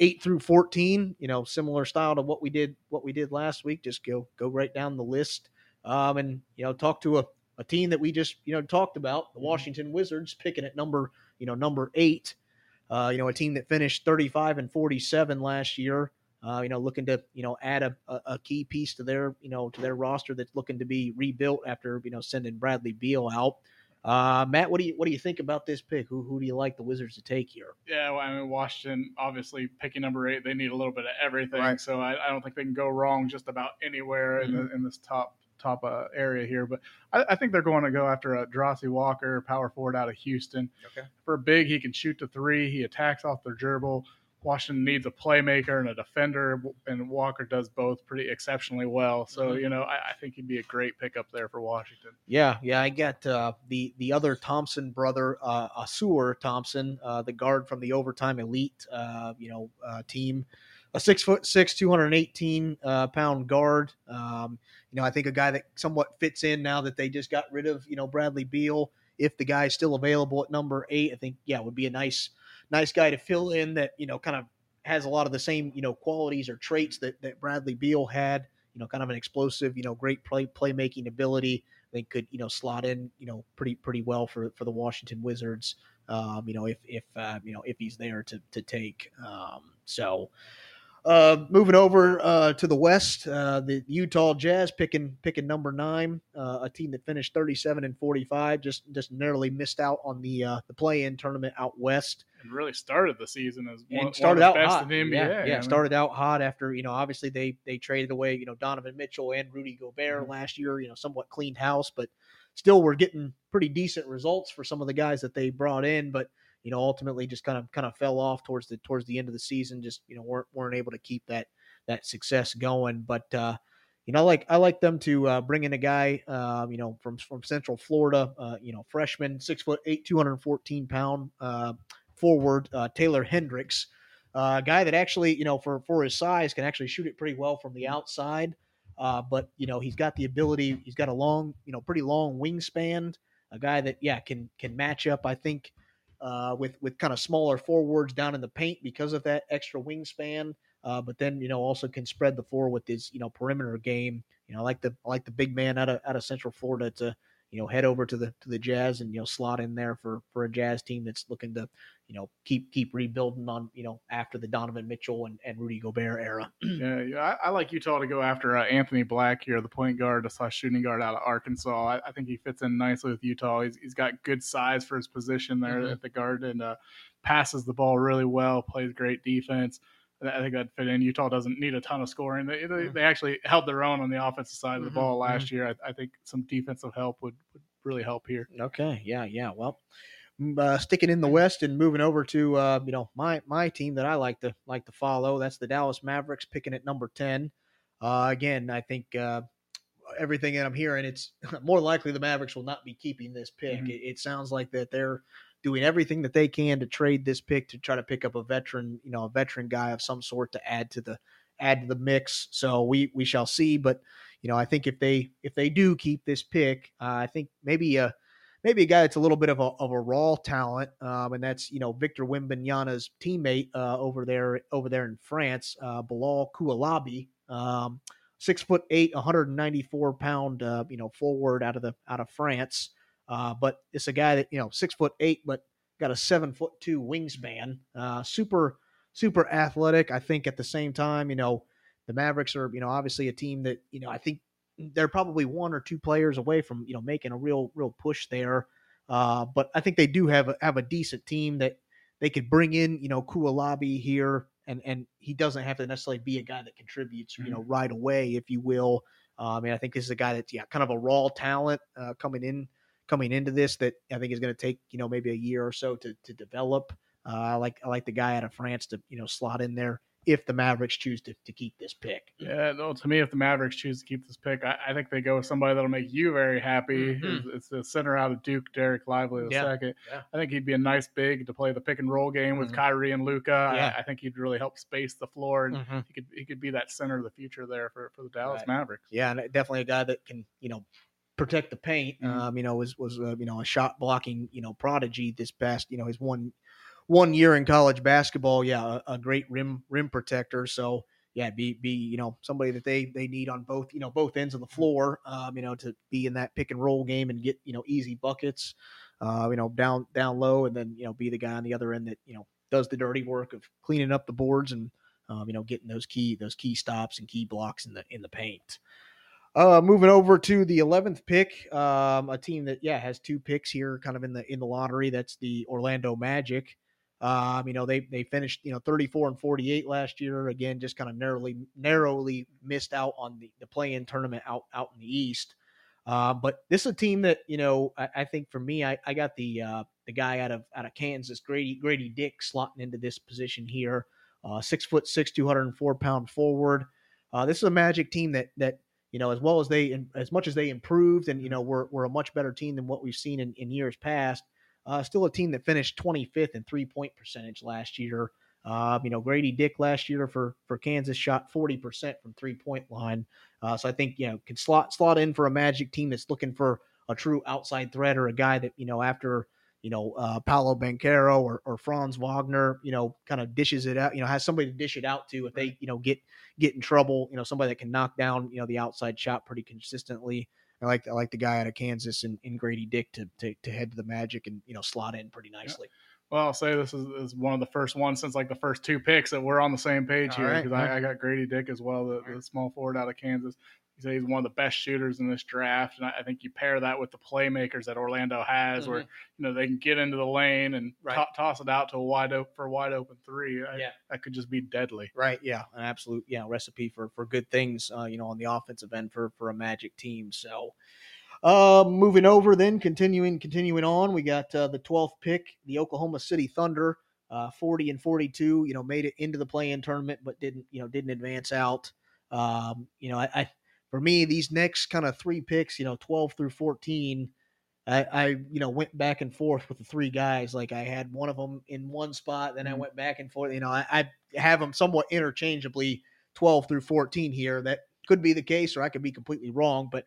eight through fourteen. You know, similar style to what we did what we did last week. Just go go right down the list um, and you know talk to a, a team that we just you know talked about the Washington Wizards picking at number you know number eight. Uh, you know, a team that finished 35 and 47 last year. Uh, you know, looking to you know add a, a, key piece to their you know to their roster that's looking to be rebuilt after you know sending Bradley Beal out. Uh, Matt, what do you what do you think about this pick? Who who do you like the Wizards to take here? Yeah, well, I mean Washington obviously picking number eight. They need a little bit of everything, Right. so I, I don't think they can go wrong just about anywhere Mm-hmm. the, in this top top uh, area here. But I, I think they're going to go after a Jarace Walker, power forward out of Houston. Okay. For a big, he can shoot the three. He attacks off the dribble. Washington needs a playmaker and a defender, and Walker does both pretty exceptionally well. So Mhm. you know, I, I think he'd be a great pickup there for Washington. Yeah, yeah, I got uh, the the other Thompson brother, uh, Ausar Thompson, uh, the guard from the overtime elite, uh, you know, uh, team, a six foot six, two hundred eighteen uh, pound guard. Um, you know, I think a guy that somewhat fits in now that they just got rid of, you know, Bradley Beal. If the guy's still available at number eight, I think yeah, would be a nice nice guy to fill in that you know kind of has a lot of the same you know qualities or traits that that Bradley Beal had. You know, kind of an explosive, you know, great play playmaking ability. I think could you know slot in you know pretty pretty well for for the Washington Wizards. Um, you know if if uh, you know if he's there to to take. Um, so uh, moving over uh, to the West, uh, the Utah Jazz picking picking number nine, uh, a team that finished thirty seven and forty five, just just narrowly missed out on the uh, the play in tournament out west And really started the season as one, and started one out of the best hot. in the NBA. Yeah, yeah started out hot after you know obviously they they traded away you know Donovan Mitchell and Rudy Gobert Mhm. last year. You know somewhat cleaned house, but still we're getting pretty decent results for some of the guys that they brought in. But you know ultimately just kind of kind of fell off towards the towards the end of the season. Just you know weren't weren't able to keep that that success going. But uh, you know, I like I like them to uh, bring in a guy, um, you know, from from Central Florida, uh, you know, freshman, six foot eight, two hundred fourteen pound uh, forward, uh, Taylor Hendricks, uh, a guy that actually, you know, for for his size, can actually shoot it pretty well from the outside. Uh, but you know, he's got the ability. He's got a long, you know, pretty long wingspan. A guy that, yeah, can can match up. I think uh, with with kind of smaller forwards down in the paint because of that extra wingspan. Uh, but then you know also can spread the floor with his you know perimeter game. You know, I like the I like the big man out of out of Central Florida to you know head over to the to the Jazz and you know slot in there for for a Jazz team that's looking to you know keep keep rebuilding on you know after the Donovan Mitchell and, and Rudy Gobert era. (clears throat) Yeah, yeah. I, I like Utah to go after uh, Anthony Black here, the point guard slash shooting guard out of Arkansas. I, I think he fits in nicely with Utah. He's, he's got good size for his position there Mhm. at the guard and uh, passes the ball really well, plays great defense. I think that'd fit in. Utah doesn't need a ton of scoring. They, they, Mhm. they actually held their own on the offensive side of the Mhm, ball last year. I, I think some defensive help would, would really help here. Okay, yeah, yeah. Well, uh, sticking in the West and moving over to uh, you know my my team that I like to like to follow. That's the Dallas Mavericks, picking at number ten. Uh, again, I think uh, everything that I'm hearing, it's (laughs) more likely the Mavericks will not be keeping this pick. Mhm. It, it sounds like that they're doing everything that they can to trade this pick to try to pick up a veteran, you know, a veteran guy of some sort to add to the add to the mix. So we we shall see. But you know, I think if they if they do keep this pick, uh, I think maybe a maybe a guy that's a little bit of a of a raw talent, um, and that's you know Victor Wembanyama's teammate uh, over there over there in France, uh, Bilal um, six foot eight, 194 pound, uh, you know, forward out of the out of France. Uh, but it's a guy that you know six foot eight, but got a seven foot two wingspan. Uh, super super athletic. I think at the same time, you know, the Mavericks are you know obviously a team that you know I think they're probably one or two players away from you know making a real real push there. Uh, but I think they do have a, have a decent team that they could bring in you know Coulibaly here, and and he doesn't have to necessarily be a guy that contributes you know right away, if you will. Uh, I mean, I think this is a guy that's yeah kind of a raw talent uh, coming in coming into this that I think is going to take you know maybe a year or so to to develop. Uh, I like I like the guy out of France to you know slot in there if the Mavericks choose to, to keep this pick. Yeah, no, to me, if the Mavericks choose to keep this pick, I, I think they go with somebody that'll make you very happy. Mhm. It's, it's the center out of Duke, Dereck Lively, the Yeah, second. yeah. I think he'd be a nice big to play the pick and roll game with Mhm. Kyrie and Luka. Yeah. I, I think he'd really help space the floor, and Mhm. he could he could be that center of the future there for, for the Dallas Right. Mavericks. Yeah, and definitely a guy that can you know protect the paint. Mhm. Um, you know, was was uh, you know a shot blocking you know prodigy this past you know his one one year in college basketball. Yeah, a, a great rim rim protector. So yeah, be be you know somebody that they they need on both you know both ends of the floor. Um, you know to be in that pick and roll game and get you know easy buckets. Uh, you know down down low and then you know be the guy on the other end that you know does the dirty work of cleaning up the boards and um, you know getting those key those key stops and key blocks in the in the paint. Uh, moving over to the eleventh pick, um, a team that yeah has two picks here, kind of in the in the lottery. That's the Orlando Magic. Um, you know they they finished you know 34 and 48 last year. Again, just kind of narrowly narrowly missed out on the the play in tournament out out in the East. Uh, but this is a team that you know I, I think for me I, I got the uh, the guy out of out of Kansas Grady Grady Dick slotting into this position here. Uh, six foot six, 204 pound forward. Uh, this is a Magic team that that you know, as well as they, as much as they improved, and you know, we're we're a much better team than what we've seen in, in years past. Uh, still a team that finished 25th in three point percentage last year. Uh, you know, Grady Dick last year for for Kansas shot 40% from three point line. Uh, so I think you know can slot slot in for a Magic team that's looking for a true outside threat or a guy that you know after you know, uh, Paolo Banchero or, or Franz Wagner, you know, kind of dishes it out, you know, has somebody to dish it out to if they, you know, get get in trouble, you know, somebody that can knock down, you know, the outside shot pretty consistently. I like I like the guy out of Kansas and, and Grady Dick to, to to head to the Magic and you know slot in pretty nicely. Yeah. Well, I'll say this is, is, one of the first ones since like the first two picks that we're on the same page All here because right. I, I, got Grady Dick as well, the, the, small forward out of Kansas he's one of the best shooters in this draft, and I think you pair that with the playmakers that Orlando has, mm-hmm. where you know they can get into the lane and right. t- toss it out to a wide open for a wide open three. I, yeah, that could just be deadly. Right. Yeah, an absolute yeah recipe for for good things. Uh, you know, on the offensive end for for a Magic team. So. Uh, moving over, then continuing continuing on, we got uh, the 12th pick, the Oklahoma City Thunder, uh, 40 and 42. You know, made it into the play-in tournament, but didn't you know didn't advance out. Um, you know, I, I for me, these next kind of three picks, you know, 12 through 14, I, I, you know, went back and forth with the three guys. Like I had one of them in one spot, then I mm-hmm. went back and forth. You know, I, I have them somewhat interchangeably 12 through 14 here. That could be the case, or I could be completely wrong. But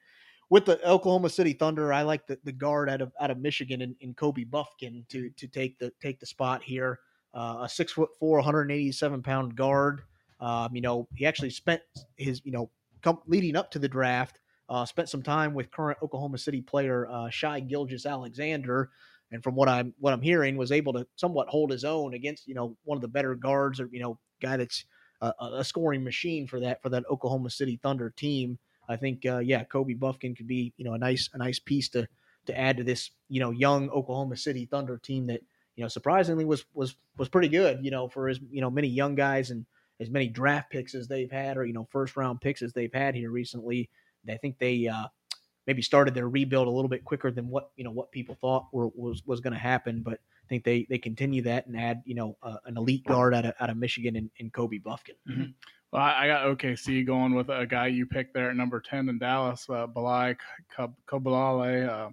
with the Oklahoma City Thunder, I like the, the guard out of out of Michigan in, in Kobe Bufkin to to take the take the spot here. Uh, a six foot four, 187 pound guard. Um, you know, he actually spent his you know come, leading up to the draft, uh, spent some time with current Oklahoma City player uh, Shai Gilgeous-Alexander, and from what I'm what I'm hearing, was able to somewhat hold his own against you know one of the better guards or you know guy that's a, a scoring machine for that for that Oklahoma City Thunder team. I think uh, yeah, Kobe Bufkin could be you know a nice a nice piece to to add to this you know young Oklahoma City Thunder team that you know surprisingly was was was pretty good you know for as you know many young guys and as many draft picks as they've had, or you know, first round picks as they've had here recently. I think they uh, maybe started their rebuild a little bit quicker than what you know what people thought were, was was going to happen. But I think they they continue that and add you know uh, an elite guard out of out of Michigan and, and Kobe Bufkin. Mm-hmm. Well, I got OKC going with a guy you picked there at number ten in Dallas, uh, Balai. Uh,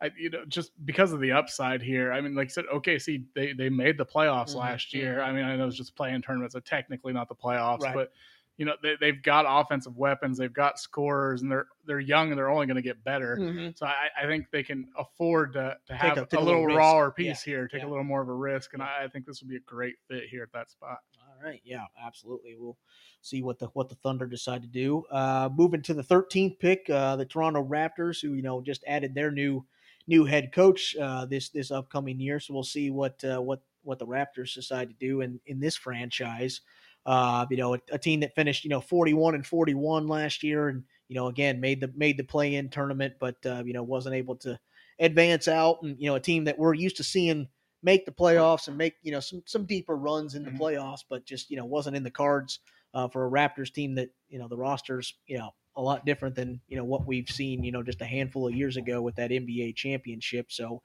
I, you know, just because of the upside here. I mean, like I said, OKC they they made the playoffs mm-hmm. last year. I mean, I know it's just playing tournaments, so technically not the playoffs, right. but you know they, they've got offensive weapons, they've got scorers, and they're they're young and they're only going to get better. Mm-hmm. So I, I, think they can afford to, to have a, a, little, little rawer piece yeah. here, take yeah. a little more of a risk, and I, I think this would be a great fit here at that spot. All right, yeah, absolutely. We'll see what the what the Thunder decide to do. Uh, moving to the 13th pick, uh, the Toronto Raptors, who you know just added their new new head coach uh, this this upcoming year. So we'll see what uh, what what the Raptors decide to do in in this franchise. Uh, you know, a, a, team that finished you know 41 and 41 last year, and you know again made the made the play in tournament, but uh, you know wasn't able to advance out, and you know a team that we're used to seeing make the playoffs and make you know some some deeper runs in the mm-hmm. playoffs, but just you know wasn't in the cards uh, for a Raptors team that you know the rosters you know a lot different than you know what we've seen you know just a handful of years ago with that NBA championship. So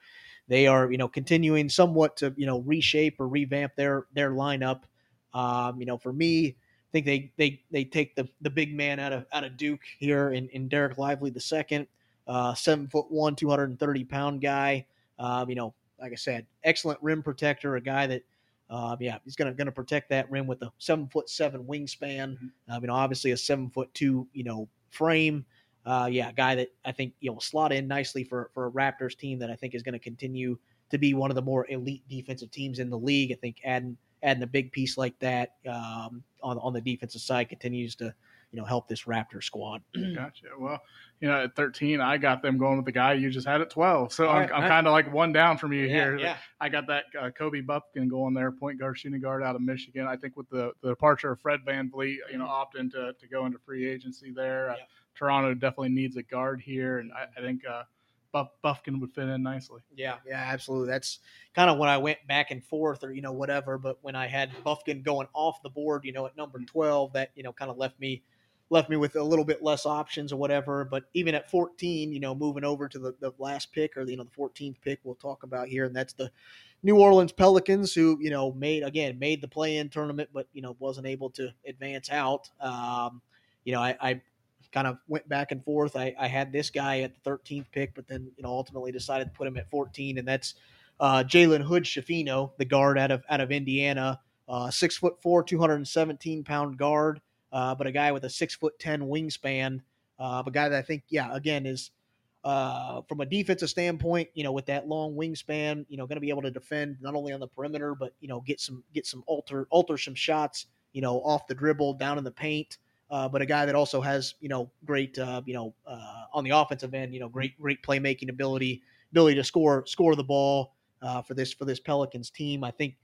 they are you know continuing somewhat to you know reshape or revamp their their lineup. Um, you know, for me, I think they they they take the the big man out of out of Duke here in, in Dereck Lively the second, uh, seven foot one, two hundred and thirty pound guy. Um, you know, like I said, excellent rim protector, a guy that uh, yeah, he's gonna gonna protect that rim with a seven foot seven wingspan. Uh, you know, obviously a seven foot two, you know, frame. Uh, yeah, guy that I think you know slot in nicely for for a Raptors team that I think is going to continue to be one of the more elite defensive teams in the league. I think adding adding a big piece like that um, on on the defensive side continues to you know help this Raptor squad. (clears throat) Gotcha. Well, you know, at 13, I got them going with the guy you just had at 12. So All I'm, right, I'm right. kind of like one down from you yeah, here. yeah, I got that uh, Kobe Bufkin going there, point guard, shooting guard out of Michigan. I think with the, the departure of Fred VanVleet, you know, opting to, to go into free agency there. Uh, Mm-hmm. Toronto definitely needs a guard here. And I, I think uh, Buff, Bufkin would fit in nicely. yeah, yeah, absolutely. That's kind of when I went back and forth, or you know whatever. But when I had Bufkin going off the board, you know at number twelve, that you know kind of left me left me with a little bit less options or whatever. But even at 14, you know, moving over to the, the last pick or you know the 14th pick, we'll talk about here, and that's the New Orleans Pelicans, who you know made again made the play-in tournament, but you know wasn't able to advance out. Um, you know, I, I kind of went back and forth. I, I had this guy at the 13th pick, but then you know ultimately decided to put him at 14, and that's uh, Jalen Hood-Schifino, the guard out of out of Indiana, uh, six foot four, 217 pound guard uh, but a guy with a six foot ten wingspan, uh, a guy that I think, yeah, again is uh, from a defensive standpoint, you know, with that long wingspan, you know, going to be able to defend not only on the perimeter, but you know, get some get some alter alter some shots, you know, off the dribble, down in the paint. Uh, but a guy that also has, you know, great, uh, you know, uh, on the offensive end, you know, great great playmaking ability, ability to score score the ball uh, for this for this Pelicans team. I think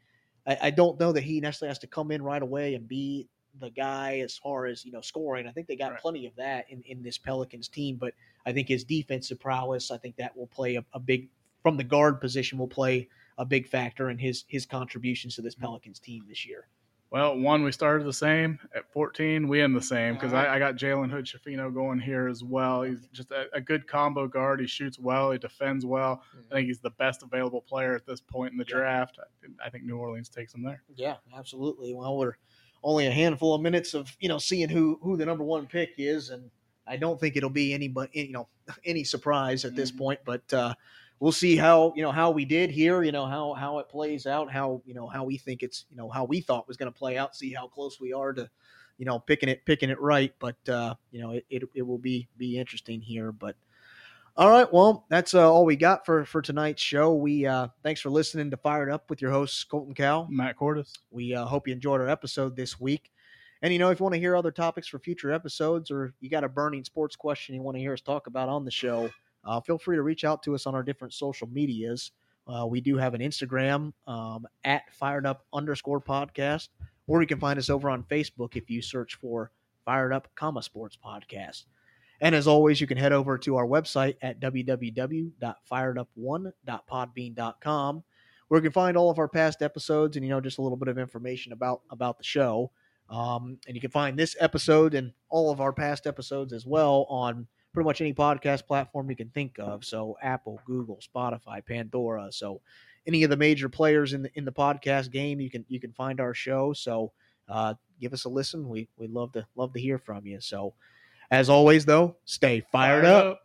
I, I don't know that he necessarily has to come in right away and be the guy as far as you know scoring. I think they got Right. plenty of that in, in this Pelicans team, but I think his defensive prowess, I think that will play a, a big from the guard position will play a big factor in his his contributions to this mm-hmm. Pelicans team this year. Well, one, we started the same. At 14, we end the same because right. I, uh-huh. I got Jalen Hood-Schifino going here as well. He's just a, a good combo guard. He shoots well. He defends well. I mm-hmm. think he's the best available player at this point in the Yeah. draft. I, I think New Orleans takes him there. Yeah, absolutely. Well, we're only a handful of minutes of you know seeing who who the number one pick is, and I don't think it'll be any but you know (laughs) any surprise at this Mhm. point. But uh, we'll see how you know how we did here. You know how how it plays out. How you know how we think it's you know how we thought was going to play out. See how close we are to you know picking it picking it right. But uh, you know it, it it will be be interesting here. But all right, well, that's uh, all we got for for tonight's show. We uh, thanks for listening to Fired Up with your host Colton Cow. Matt Cordis. We uh, hope you enjoyed our episode this week. And you know, if you want to hear other topics for future episodes, or you got a burning sports question you want to hear us talk about on the show, uh, feel free to reach out to us on our different social medias. Uh, we do have an Instagram um, at fired up underscore podcast, or you can find us over on Facebook if you search for fired up comma sports podcast. And as always, you can head over to our website at www.firedup1.podbean.com where you can find all of our past episodes and you know just a little bit of information about about the show. Um, and you can find this episode and all of our past episodes as well on pretty much any podcast platform you can think of. So Apple, Google, Spotify, Pandora. So any of the major players in the in the podcast game, you can you can find our show. So uh, give us a listen. We we love to love to hear from you. So as always, though, stay fired, up.